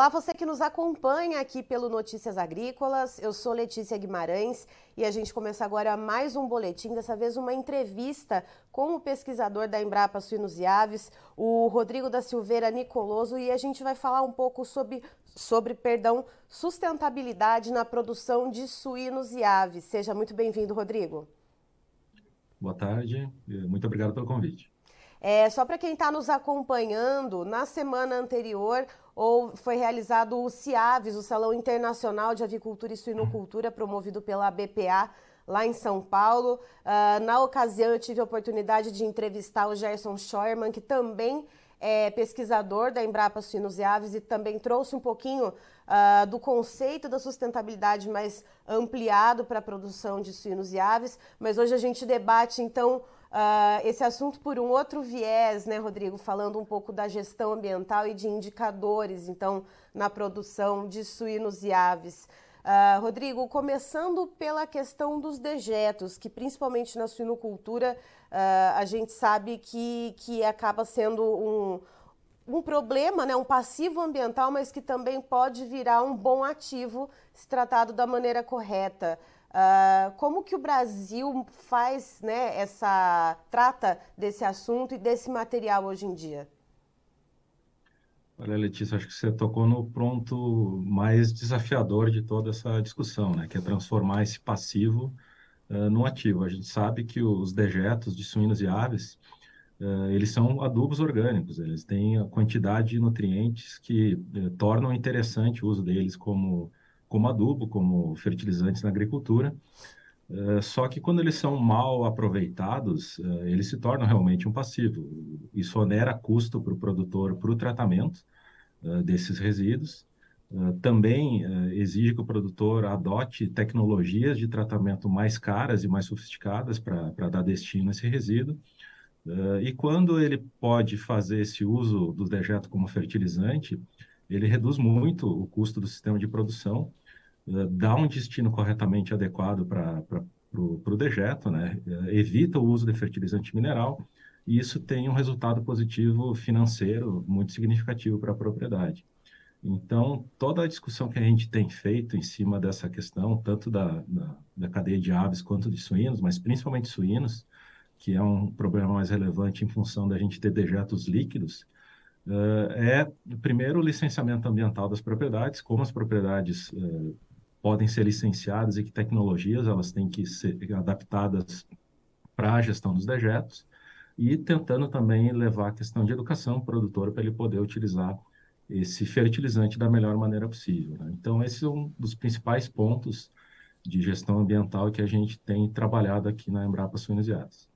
Olá, você que nos acompanha aqui pelo Notícias Agrícolas. Eu sou Letícia Guimarães e a gente começa agora mais um boletim, dessa vez uma entrevista com o pesquisador da Embrapa Suínos e Aves, o Rodrigo da Silveira Nicoloso, e a gente vai falar um pouco sobre, sobre perdão, sustentabilidade na produção de suínos e aves. Seja muito bem-vindo, Rodrigo. Boa tarde, muito obrigado pelo convite. É, só para quem está nos acompanhando, na semana anterior ou foi realizado o CIAVES, o Salão Internacional de Avicultura e Suinocultura, promovido pela BPA, lá em São Paulo. Uh, na ocasião, eu tive a oportunidade de entrevistar o Gerson Scheuermann, que também é pesquisador da Embrapa Suínos e Aves e também trouxe um pouquinho uh, do conceito da sustentabilidade mais ampliado para a produção de suínos e aves. Mas hoje a gente debate, então, Uh, esse assunto por um outro viés, né, Rodrigo, falando um pouco da gestão ambiental e de indicadores, então, na produção de suínos e aves. Uh, Rodrigo, começando pela questão dos dejetos, que principalmente na suinocultura uh, a gente sabe que, que acaba sendo um, um problema, né, um passivo ambiental, mas que também pode virar um bom ativo se tratado da maneira correta. Uh, como que o Brasil faz, né, essa trata desse assunto e desse material hoje em dia? Olha, Letícia, acho que você tocou no ponto mais desafiador de toda essa discussão, né, que é transformar esse passivo uh, num ativo. A gente sabe que os dejetos de suínos e aves, uh, eles são adubos orgânicos, eles têm a quantidade de nutrientes que tornam interessante o uso deles como como adubo, como fertilizantes na agricultura. Uh, só que quando eles são mal aproveitados, uh, eles se tornam realmente um passivo. Isso onera custo para o produtor para o tratamento uh, desses resíduos. também exige que o produtor adote tecnologias de tratamento mais caras e mais sofisticadas para dar destino a esse resíduo. e quando ele pode fazer esse uso do dejeto como fertilizante, ele reduz muito o custo do sistema de produção eh, dá um destino corretamente adequado para o dejeto, né? Eh, evita o uso de fertilizante mineral e isso tem um resultado positivo financeiro muito significativo para a propriedade. Então, toda a discussão que a gente tem feito em cima dessa questão, tanto da, da, da, cadeia de aves quanto de suínos, mas principalmente suínos, que é um problema mais relevante em função da gente ter dejetos líquidos, uh, é, primeiro, o licenciamento ambiental das propriedades, como as propriedades uh, podem ser licenciadas e que tecnologias elas têm que ser adaptadas para a gestão dos dejetos e tentando também levar a questão de educação para o produtor para ele poder utilizar esse fertilizante da melhor maneira possível. Né? Então, esse é um dos principais pontos de gestão ambiental que a gente tem trabalhado aqui na Embrapa Suínos e Aves.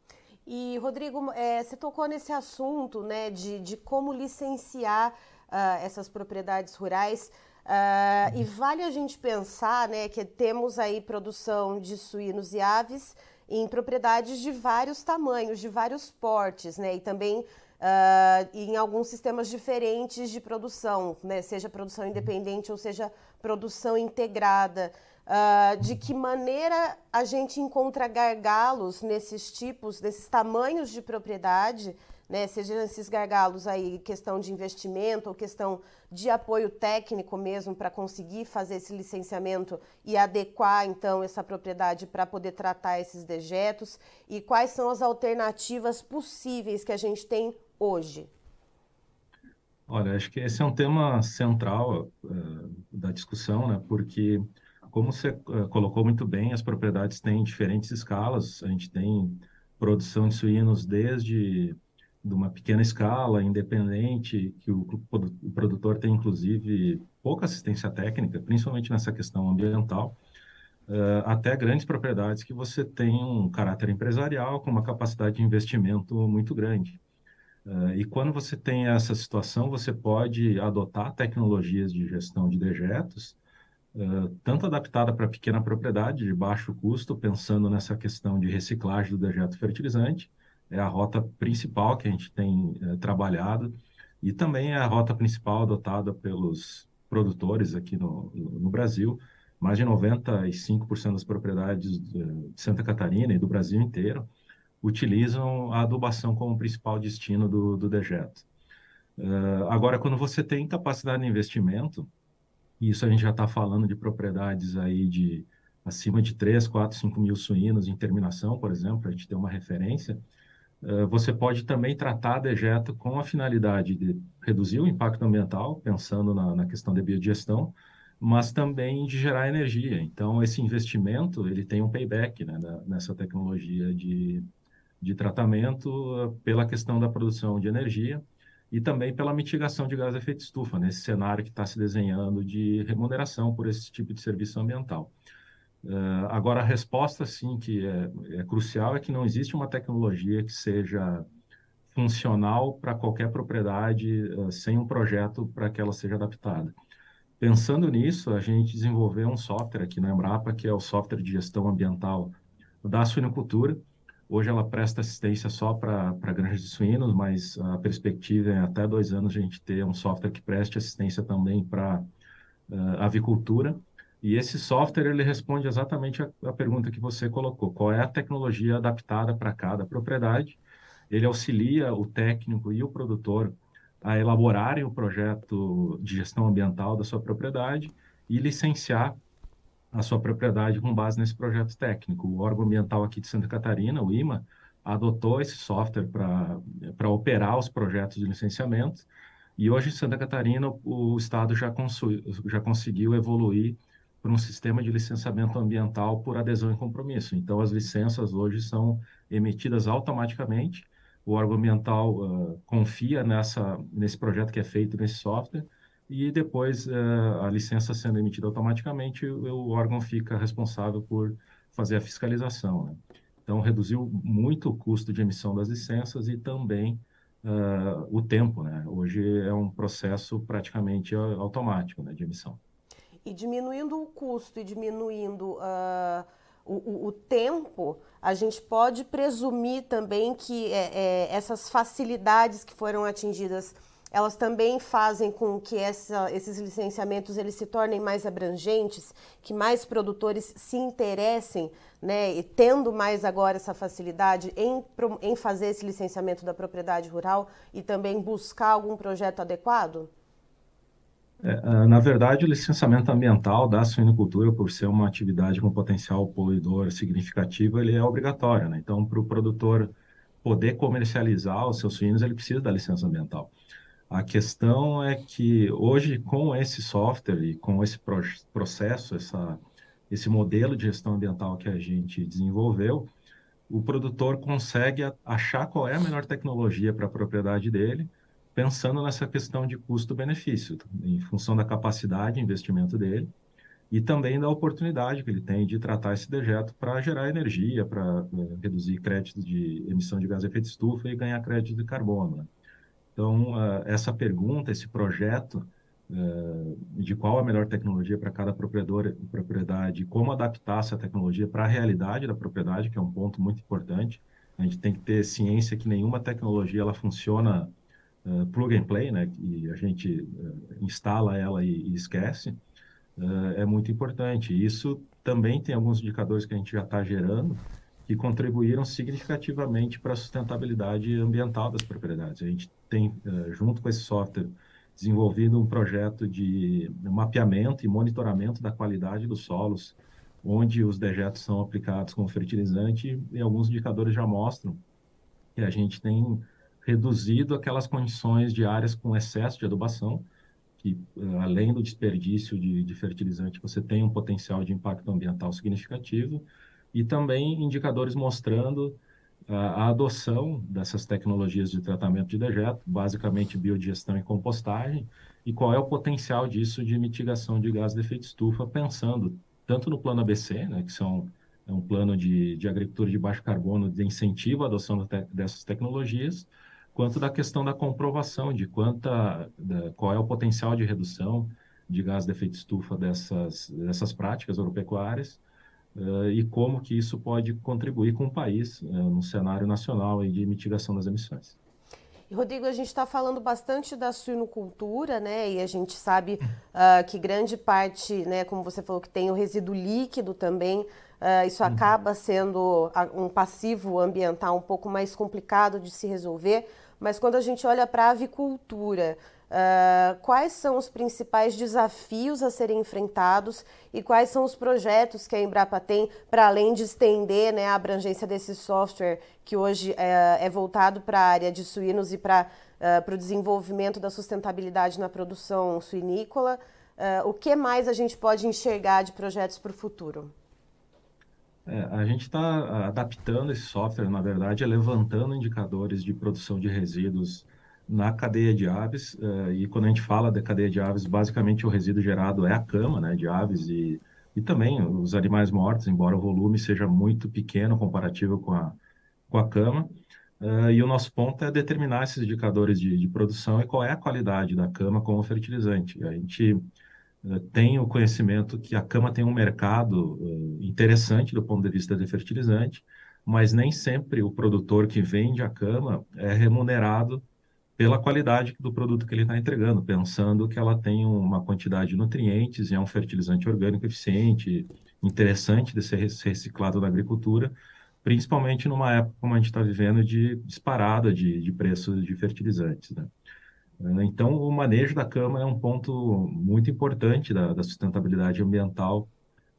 E, Rodrigo, é, você tocou nesse assunto né, de, de como licenciar uh, essas propriedades rurais. Uh, e vale a gente pensar né, que temos aí produção de suínos e aves em propriedades de vários tamanhos, de vários portes, né? E também uh, em alguns sistemas diferentes de produção, né? Seja produção independente ou seja produção integrada. Uh, de que maneira a gente encontra gargalos nesses tipos, nesses tamanhos de propriedade né? Sejam esses gargalos aí, questão de investimento ou questão de apoio técnico mesmo para conseguir fazer esse licenciamento e adequar então essa propriedade para poder tratar esses dejetos e quais são as alternativas possíveis que a gente tem hoje? Olha, acho que esse é um tema central uh, da discussão, né? Porque como você uh, colocou muito bem, as propriedades têm diferentes escalas. A gente tem produção de suínos desde de uma pequena escala, independente, que o, o, produtor tem, inclusive, pouca assistência técnica, principalmente nessa questão ambiental, uh, até grandes propriedades que você tem um caráter empresarial com uma capacidade de investimento muito grande. Uh, e quando você tem essa situação, você pode adotar tecnologias de gestão de dejetos, uh, tanto adaptada para pequena propriedade, de baixo custo, pensando nessa questão de reciclagem do dejeto fertilizante, é a rota principal que a gente tem é, trabalhado e também é a rota principal adotada pelos produtores aqui no, no Brasil. Mais de 95% das propriedades de Santa Catarina e do Brasil inteiro utilizam a adubação como principal destino do, do dejeto. Uh, agora, quando você tem capacidade de investimento, e isso a gente já está falando de propriedades aí de acima de 3, 4, 5 mil suínos em terminação, por exemplo, a gente tem uma referência, você pode também tratar dejeto com a finalidade de reduzir o impacto ambiental, pensando na, na questão de biodigestão, mas também de gerar energia. Então, esse investimento, ele tem um payback né, nessa tecnologia de, de tratamento uh, pela questão da produção de energia, e também pela mitigação de gás de efeito estufa, nesse cenário que está se desenhando de remuneração por esse tipo de serviço ambiental. Uh, agora, a resposta, sim, que é, é, crucial, é que não existe uma tecnologia que seja funcional para qualquer propriedade uh, sem um projeto para que ela seja adaptada. Pensando nisso, a gente desenvolveu um software aqui na Embrapa, que é o software de gestão ambiental da suinocultura, Hoje ela presta assistência só para granjas de suínos, mas a perspectiva é até dois anos a gente ter um software que preste assistência também para uh, avicultura. E esse software ele responde exatamente a, a pergunta que você colocou: qual é a tecnologia adaptada para cada propriedade? Ele auxilia o técnico e o produtor a elaborarem o projeto de gestão ambiental da sua propriedade e licenciar a sua propriedade com base nesse projeto técnico. O órgão ambiental aqui de Santa Catarina, o IMA, adotou esse software para operar os projetos de licenciamento e hoje em Santa Catarina o, Estado já, já conseguiu evoluir para um sistema de licenciamento ambiental por adesão e compromisso. Então, as licenças hoje são emitidas automaticamente, o órgão ambiental uh, confia nessa, nesse projeto que é feito nesse software e depois eh, a licença sendo emitida automaticamente, o, órgão fica responsável por fazer a fiscalização. Né? Então, reduziu muito o custo de emissão das licenças e também uh, o tempo. Né? Hoje é um processo praticamente automático né, de emissão. E diminuindo o custo e diminuindo uh, o, o, tempo, a gente pode presumir também que é, é, essas facilidades que foram atingidas elas também fazem com que essa, esses licenciamentos eles se tornem mais abrangentes, que mais produtores se interessem, né, e tendo mais agora essa facilidade em, em fazer esse licenciamento da propriedade rural e também buscar algum projeto adequado? É, ah, na verdade, o licenciamento ambiental da suinocultura, por ser uma atividade com potencial poluidor significativo, ele é obrigatório. Né? Então, para o produtor poder comercializar os seus suínos, ele precisa da licença ambiental. A questão é que hoje, com esse software e com esse processo, essa, esse modelo de gestão ambiental que a gente desenvolveu, o produtor consegue achar qual é a melhor tecnologia para a propriedade dele, pensando nessa questão de custo-benefício, em função da capacidade de investimento dele e também da oportunidade que ele tem de tratar esse dejeto para gerar energia, para é, reduzir créditos de emissão de gás de efeito estufa e ganhar crédito de carbono. Né? Então, uh, essa pergunta, esse projeto uh, de qual a melhor tecnologia para cada propriedor, propriedade, como adaptar essa tecnologia para a realidade da propriedade, que é um ponto muito importante. A gente tem que ter ciência que nenhuma tecnologia ela funciona uh, plug and play, né? E a gente instala ela e, e esquece. é muito importante. Isso também tem alguns indicadores que a gente já está gerando que contribuíram significativamente para a sustentabilidade ambiental das propriedades. A gente tem, eh, junto com esse software, desenvolvido um projeto de mapeamento e monitoramento da qualidade dos solos, onde os dejetos são aplicados como fertilizante, e alguns indicadores já mostram que a gente tem reduzido aquelas condições de áreas com excesso de adubação, que eh, além do desperdício de, de fertilizante, você tem um potencial de impacto ambiental significativo, e também indicadores mostrando a, a adoção dessas tecnologias de tratamento de dejeto, basicamente biodigestão e compostagem, e qual é o potencial disso de mitigação de gás de efeito estufa, pensando tanto no plano ABC, né, que são é um plano de, de agricultura de baixo carbono de incentivo à adoção te, dessas tecnologias, quanto da questão da comprovação de quanta, da, qual é o potencial de redução de gás de efeito estufa dessas, dessas práticas agropecuárias uh, e como que isso pode contribuir com o país uh, no cenário nacional de mitigação das emissões. Rodrigo, a gente está falando bastante da suinocultura, né? E a gente sabe uh, que grande parte, né, como você falou, que tem o resíduo líquido também Uh, isso uhum. acaba sendo um passivo ambiental um pouco mais complicado de se resolver. Mas quando a gente olha para a avicultura, uh, quais são os principais desafios a serem enfrentados e quais são os projetos que a Embrapa tem para além de estender né, a abrangência desse software que hoje uh, é voltado para a área de suínos e para uh, o desenvolvimento da sustentabilidade na produção suinícola? Uh, o que mais a gente pode enxergar de projetos para o futuro? É, a gente está adaptando esse software, na verdade, é levantando indicadores de produção de resíduos na cadeia de aves. Uh, e quando a gente fala da cadeia de aves, basicamente o resíduo gerado é a cama né, de aves e, e também os animais mortos, embora o volume seja muito pequeno comparativo com a, com a cama. Uh, e o nosso ponto é determinar esses indicadores de, de, produção e qual é a qualidade da cama como fertilizante. A gente tem o conhecimento que a cama tem um mercado uh, interessante do ponto de vista de fertilizante, mas nem sempre o produtor que vende a cama é remunerado pela qualidade do produto que ele está entregando, pensando que ela tem uma quantidade de nutrientes e é um fertilizante orgânico eficiente, interessante de ser reciclado na agricultura, principalmente numa época como a gente está vivendo de disparada de, de preços de fertilizantes. Né? Então, o manejo da cama é um ponto muito importante da, da sustentabilidade ambiental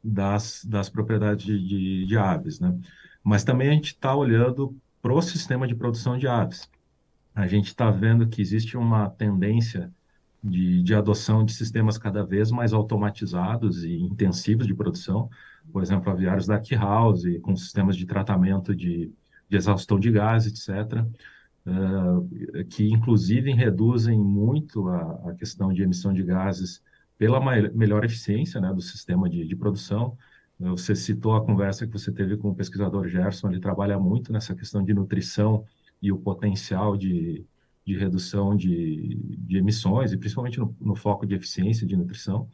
das, das propriedades de, de, de aves. Né? Mas também a gente está olhando para o sistema de produção de aves. A gente está vendo que existe uma tendência de, de adoção de sistemas cada vez mais automatizados e intensivos de produção, por exemplo, aviários dark house, com sistemas de tratamento de, de exaustão de gás, etc., que inclusive reduzem muito a, a, questão de emissão de gases pela melhor eficiência né, do sistema de, de produção. Você citou a conversa que você teve com o pesquisador Gerson, ele trabalha muito nessa questão de nutrição e o potencial de, de redução de, de emissões, e principalmente no, no foco de eficiência de nutrição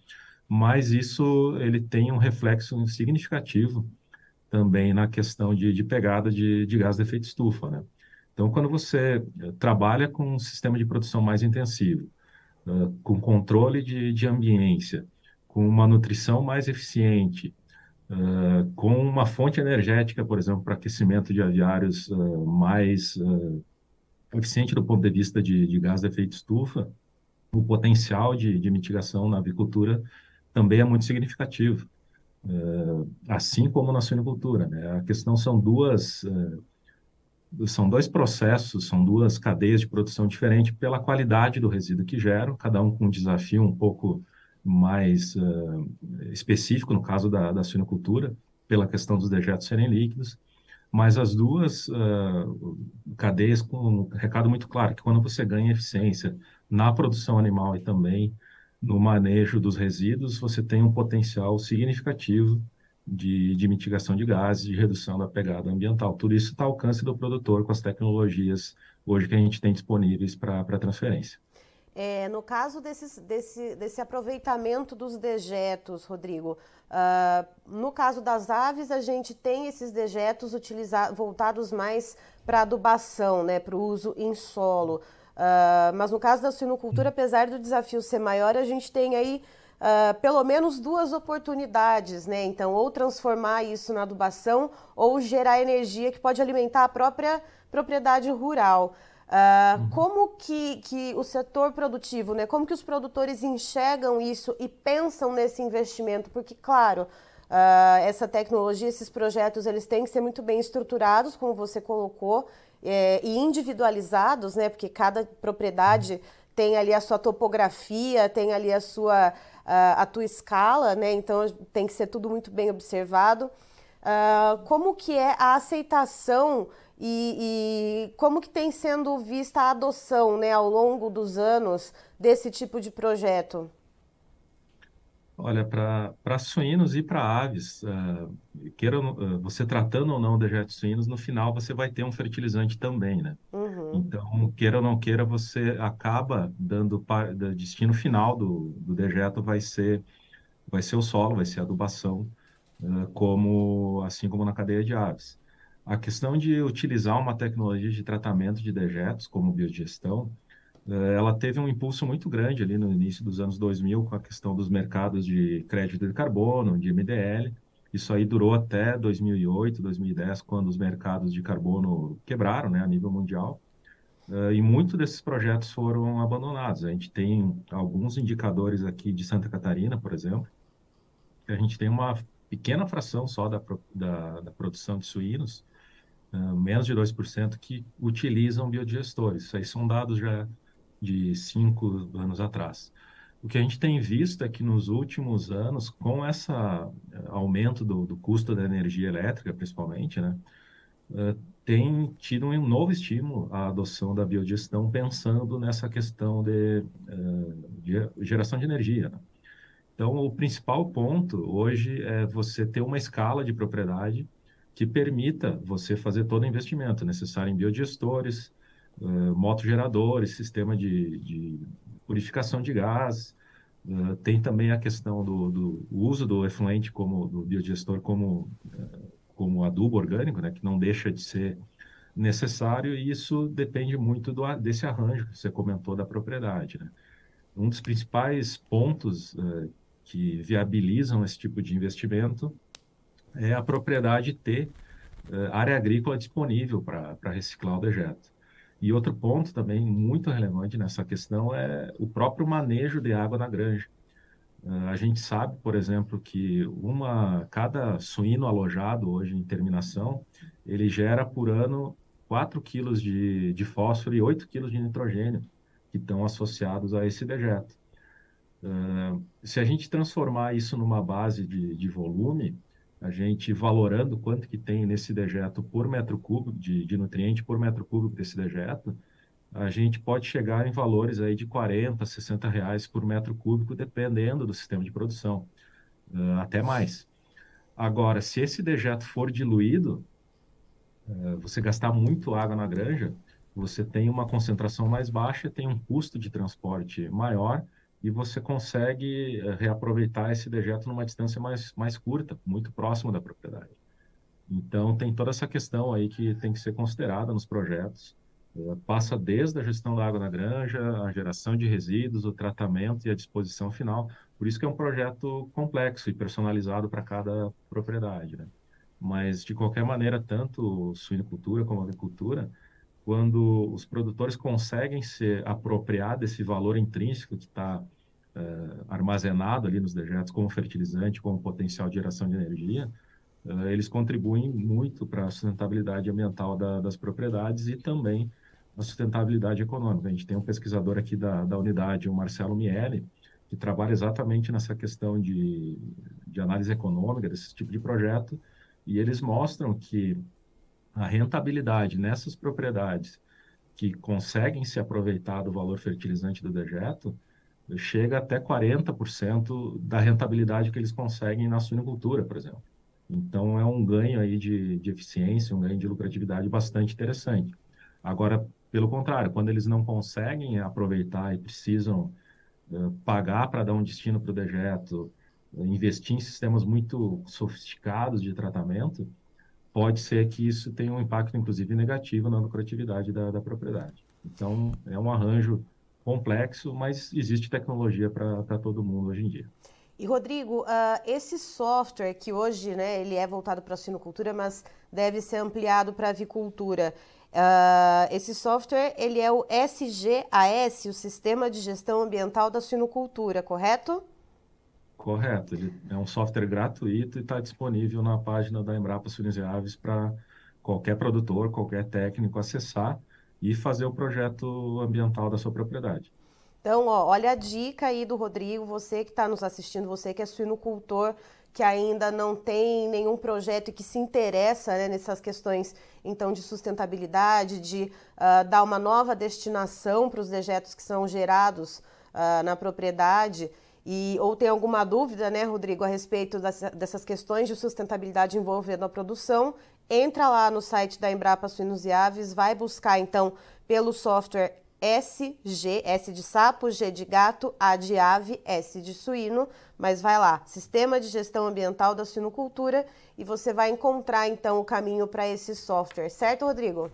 mas isso ele tem um reflexo significativo também na questão de, de pegada de, de gás de efeito estufa, né? Então, quando você eh, trabalha com um sistema de produção mais intensivo, uh, com controle de, de ambiência, com uma nutrição mais eficiente, uh, com uma fonte energética, por exemplo, para aquecimento de aviários uh, mais eficiente do ponto de vista de, de gás de efeito estufa, o potencial de, de mitigação na avicultura também é muito significativo, assim como na suinocultura. Né? A questão são duas são dois processos, são duas cadeias de produção diferentes pela qualidade do resíduo que geram, cada um com um desafio um pouco mais uh, específico, no caso da, da suinocultura, pela questão dos dejetos serem líquidos, mas as duas uh, cadeias com um recado muito claro, que quando você ganha eficiência na produção animal e também no manejo dos resíduos, você tem um potencial significativo de, de mitigação de gases, de redução da pegada ambiental. Tudo isso está ao alcance do produtor com as tecnologias hoje que a gente tem disponíveis para transferência. É, no caso desses, desse, desse aproveitamento dos dejetos, Rodrigo, uh, no caso das aves, a gente tem esses dejetos voltados mais para adubação, né, para o uso em solo. Uh, mas no caso da suinocultura, apesar do desafio ser maior, a gente tem aí uh, pelo menos duas oportunidades, né? Então, ou transformar isso na adubação ou gerar energia que pode alimentar a própria propriedade rural. Uh, Como que, que o setor produtivo, né? Como que os produtores enxergam isso e pensam nesse investimento? Porque, claro, Uh, essa tecnologia, esses projetos, eles têm que ser muito bem estruturados, como você colocou, é, e individualizados, né? Porque cada propriedade tem ali a sua topografia, tem ali a sua a, tua escala, né? Então tem que ser tudo muito bem observado. Uh, como que é a aceitação e, e, como que tem sendo vista a adoção, né, ao longo dos anos desse tipo de projeto? Olha, para suínos e para aves, uh, queira, uh, você tratando ou não dejetos suínos, no final você vai ter um fertilizante também, né? Uhum. Então, queira ou não queira, você acaba dando, o destino final do, do dejeto vai ser, vai ser o solo, vai ser a adubação, uh, como, assim como na cadeia de aves. A questão de utilizar uma tecnologia de tratamento de dejetos, como biodigestão, eh, ela teve um impulso muito grande ali no início dos anos 2000 com a questão dos mercados de crédito de carbono, de MDL, Isso aí durou até 2008, 2010, quando os mercados de carbono quebraram, né, a nível mundial. Uh, e muitos desses projetos foram abandonados. A gente tem alguns indicadores aqui de Santa Catarina, por exemplo, que a gente tem uma pequena fração só da, da, da produção de suínos, uh, menos de 2%, que utilizam biodigestores. Isso aí são dados já de cinco anos atrás. O que a gente tem visto é que nos últimos anos, com esse eh, aumento do, do, custo da energia elétrica, principalmente, né, uh, tem tido um novo estímulo à adoção da biodigestão, pensando nessa questão de, uh, de geração de energia. Né? Então, o principal ponto hoje é você ter uma escala de propriedade que permita você fazer todo o investimento necessário em biodigestores, uh, motogeradores, sistema de, de purificação de gás. Uh, tem também a questão do, do uso do efluente como do biodigestor como uh, como adubo orgânico, né, que não deixa de ser necessário e isso depende muito do, desse arranjo que você comentou da propriedade. Né? Um dos principais pontos uh, que viabilizam esse tipo de investimento é a propriedade ter uh, área agrícola disponível para reciclar o dejeto. E outro ponto também muito relevante nessa questão é o próprio manejo de água na granja. A gente sabe, por exemplo, que uma, cada suíno alojado hoje em terminação, ele gera por ano 4 quilos de, de fósforo e 8 quilos de nitrogênio, que estão associados a esse dejeto. Uh, se a gente transformar isso numa base de, de volume, a gente valorando quanto que tem nesse dejeto por metro cúbico, de, de nutriente por metro cúbico desse dejeto, a gente pode chegar em valores aí de 40, 60 reais por metro cúbico, dependendo do sistema de produção, uh, até mais. Agora, se esse dejeto for diluído, uh, você gastar muito água na granja, você tem uma concentração mais baixa, tem um custo de transporte maior e você consegue uh, reaproveitar esse dejeto numa distância mais, mais curta, muito próximo da propriedade. Então, tem toda essa questão aí que tem que ser considerada nos projetos passa desde a gestão da água na granja, a geração de resíduos, o tratamento e a disposição final. Por isso que é um projeto complexo e personalizado para cada propriedade. Né? Mas, de qualquer maneira, tanto suinocultura como agricultura, quando os produtores conseguem se apropriar desse valor intrínseco que está uh, armazenado ali nos dejetos como fertilizante, como potencial de geração de energia, uh, eles contribuem muito para a sustentabilidade ambiental da, das propriedades e também a sustentabilidade econômica. A gente tem um pesquisador aqui da, da unidade, o Marcelo Miele, que trabalha exatamente nessa questão de, de análise econômica desse tipo de projeto, e eles mostram que a rentabilidade nessas propriedades que conseguem se aproveitar do valor fertilizante do dejeto chega até 40% da rentabilidade que eles conseguem na suinocultura, por exemplo. Então, é um ganho aí de, de eficiência, um ganho de lucratividade bastante interessante. Agora, pelo contrário, quando eles não conseguem aproveitar e precisam uh, pagar para dar um destino para o dejeto, investir em sistemas muito sofisticados de tratamento, pode ser que isso tenha um impacto, inclusive, negativo na lucratividade da, da propriedade. Então, é um arranjo complexo, mas existe tecnologia para todo mundo hoje em dia. E Rodrigo, uh, esse software que hoje, né, ele é voltado para a sinocultura, mas deve ser ampliado para a avicultura. Uh, esse software ele é o SGAS, o Sistema de Gestão Ambiental da Suinocultura, correto? Correto. Ele é um software gratuito e está disponível na página da Embrapa Suínos e Aves para qualquer produtor, qualquer técnico acessar e fazer o projeto ambiental da sua propriedade. Então, ó, olha a dica aí do Rodrigo, você que está nos assistindo, você que é suinocultor, que ainda não tem nenhum projeto e que se interessa né, nessas questões então de sustentabilidade, de uh, dar uma nova destinação para os dejetos que são gerados uh, na propriedade. E, ou tem alguma dúvida, né, Rodrigo, a respeito das, dessas questões de sustentabilidade envolvendo a produção, entra lá no site da Embrapa Suínos e Aves, vai buscar então pelo software SG, S de sapo, G de gato, A de ave, S de suíno, mas vai lá, Sistema de Gestão Ambiental da Suinocultura, e você vai encontrar então o caminho para esse software, certo, Rodrigo?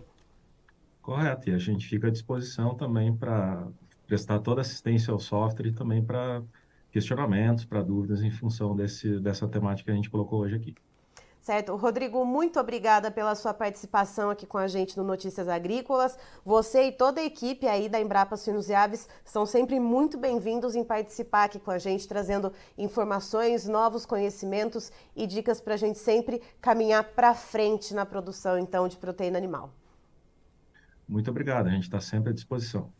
Correto, e a gente fica à disposição também para prestar toda assistência ao software e também para questionamentos, para dúvidas em função desse, dessa temática que a gente colocou hoje aqui. Certo. Rodrigo, muito obrigada pela sua participação aqui com a gente no Notícias Agrícolas. Você e toda a equipe aí da Embrapa Suínos e Aves são sempre muito bem-vindos em participar aqui com a gente, trazendo informações, novos conhecimentos e dicas para a gente sempre caminhar para frente na produção, então, de proteína animal. Muito obrigado, a gente está sempre à disposição.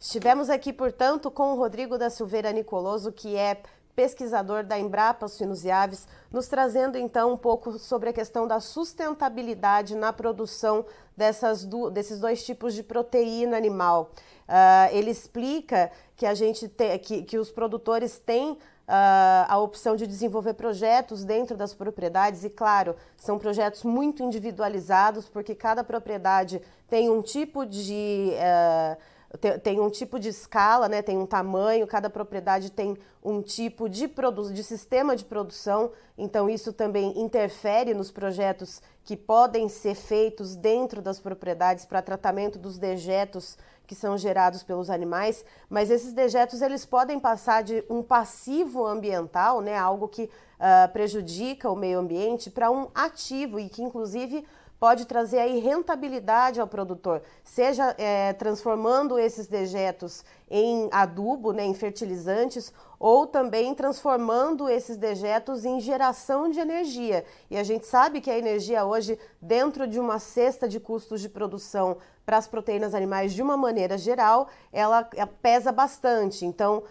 Estivemos aqui, portanto, com o Rodrigo da Silveira Nicoloso, que é pesquisador da Embrapa Suínos e Aves, nos trazendo então um pouco sobre a questão da sustentabilidade na produção dessas do, desses dois tipos de proteína animal. Uh, ele explica que a gente te, que, que os produtores têm Uh, a opção de desenvolver projetos dentro das propriedades, e claro, são projetos muito individualizados, porque cada propriedade tem um tipo de. Uh, tem, tem, um tipo de escala, né, tem um tamanho, cada propriedade tem um tipo de, de sistema de produção, então isso também interfere nos projetos que podem ser feitos dentro das propriedades para tratamento dos dejetos que são gerados pelos animais, mas esses dejetos eles podem passar de um passivo ambiental, né, algo que uh, prejudica o meio ambiente, para um ativo e que inclusive pode trazer aí rentabilidade ao produtor, seja é, transformando esses dejetos em adubo, né, em fertilizantes, ou também transformando esses dejetos em geração de energia. E a gente sabe que a energia hoje, dentro de uma cesta de custos de produção para as proteínas animais de uma maneira geral, ela pesa bastante. Então, uh,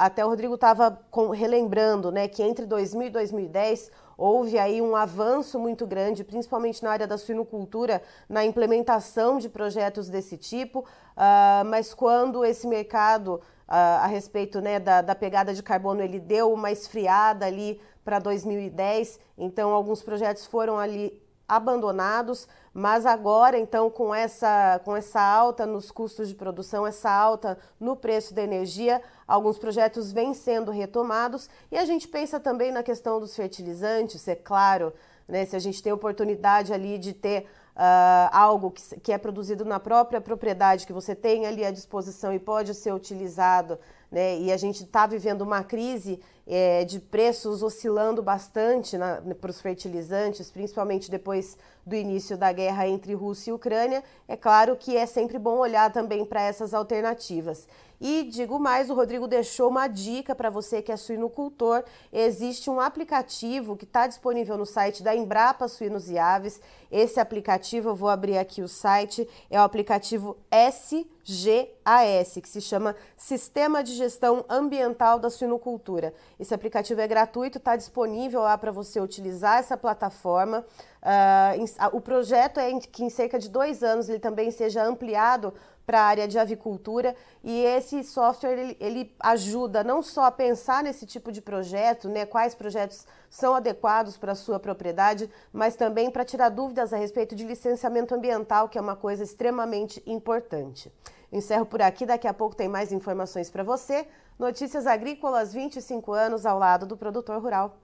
até o Rodrigo estava relembrando né, que entre 2000 e 2010 houve aí um avanço muito grande, principalmente na área da suinocultura, na implementação de projetos desse tipo, uh, mas quando esse mercado, uh, a respeito né, da, da pegada de carbono, ele deu uma esfriada ali para 2010, então alguns projetos foram ali abandonados, mas agora, então, com essa, com essa alta nos custos de produção, essa alta no preço da energia, alguns projetos vêm sendo retomados e a gente pensa também na questão dos fertilizantes, é claro, né, se a gente tem oportunidade ali de ter Uh, algo que, que, é produzido na própria propriedade, que você tem ali à disposição e pode ser utilizado, né? E a gente está vivendo uma crise é, de preços oscilando bastante para os fertilizantes, principalmente depois do início da guerra entre Rússia e Ucrânia. É claro que é sempre bom olhar também para essas alternativas. E digo mais, o Rodrigo deixou uma dica para você que é suinocultor. Existe um aplicativo que está disponível no site da Embrapa Suínos e Aves. Esse aplicativo, eu vou abrir aqui o site, é o aplicativo SGAS, que se chama Sistema de Gestão Ambiental da Suinocultura. Esse aplicativo é gratuito, está disponível lá para você utilizar essa plataforma. Uh, o projeto é que em cerca de dois anos ele também seja ampliado para a área de avicultura e esse software ele, ele, ajuda não só a pensar nesse tipo de projeto, né, quais projetos são adequados para a sua propriedade, mas também para tirar dúvidas a respeito de licenciamento ambiental, que é uma coisa extremamente importante. Encerro por aqui, daqui a pouco tem mais informações para você. Notícias Agrícolas 25 anos ao lado do produtor rural.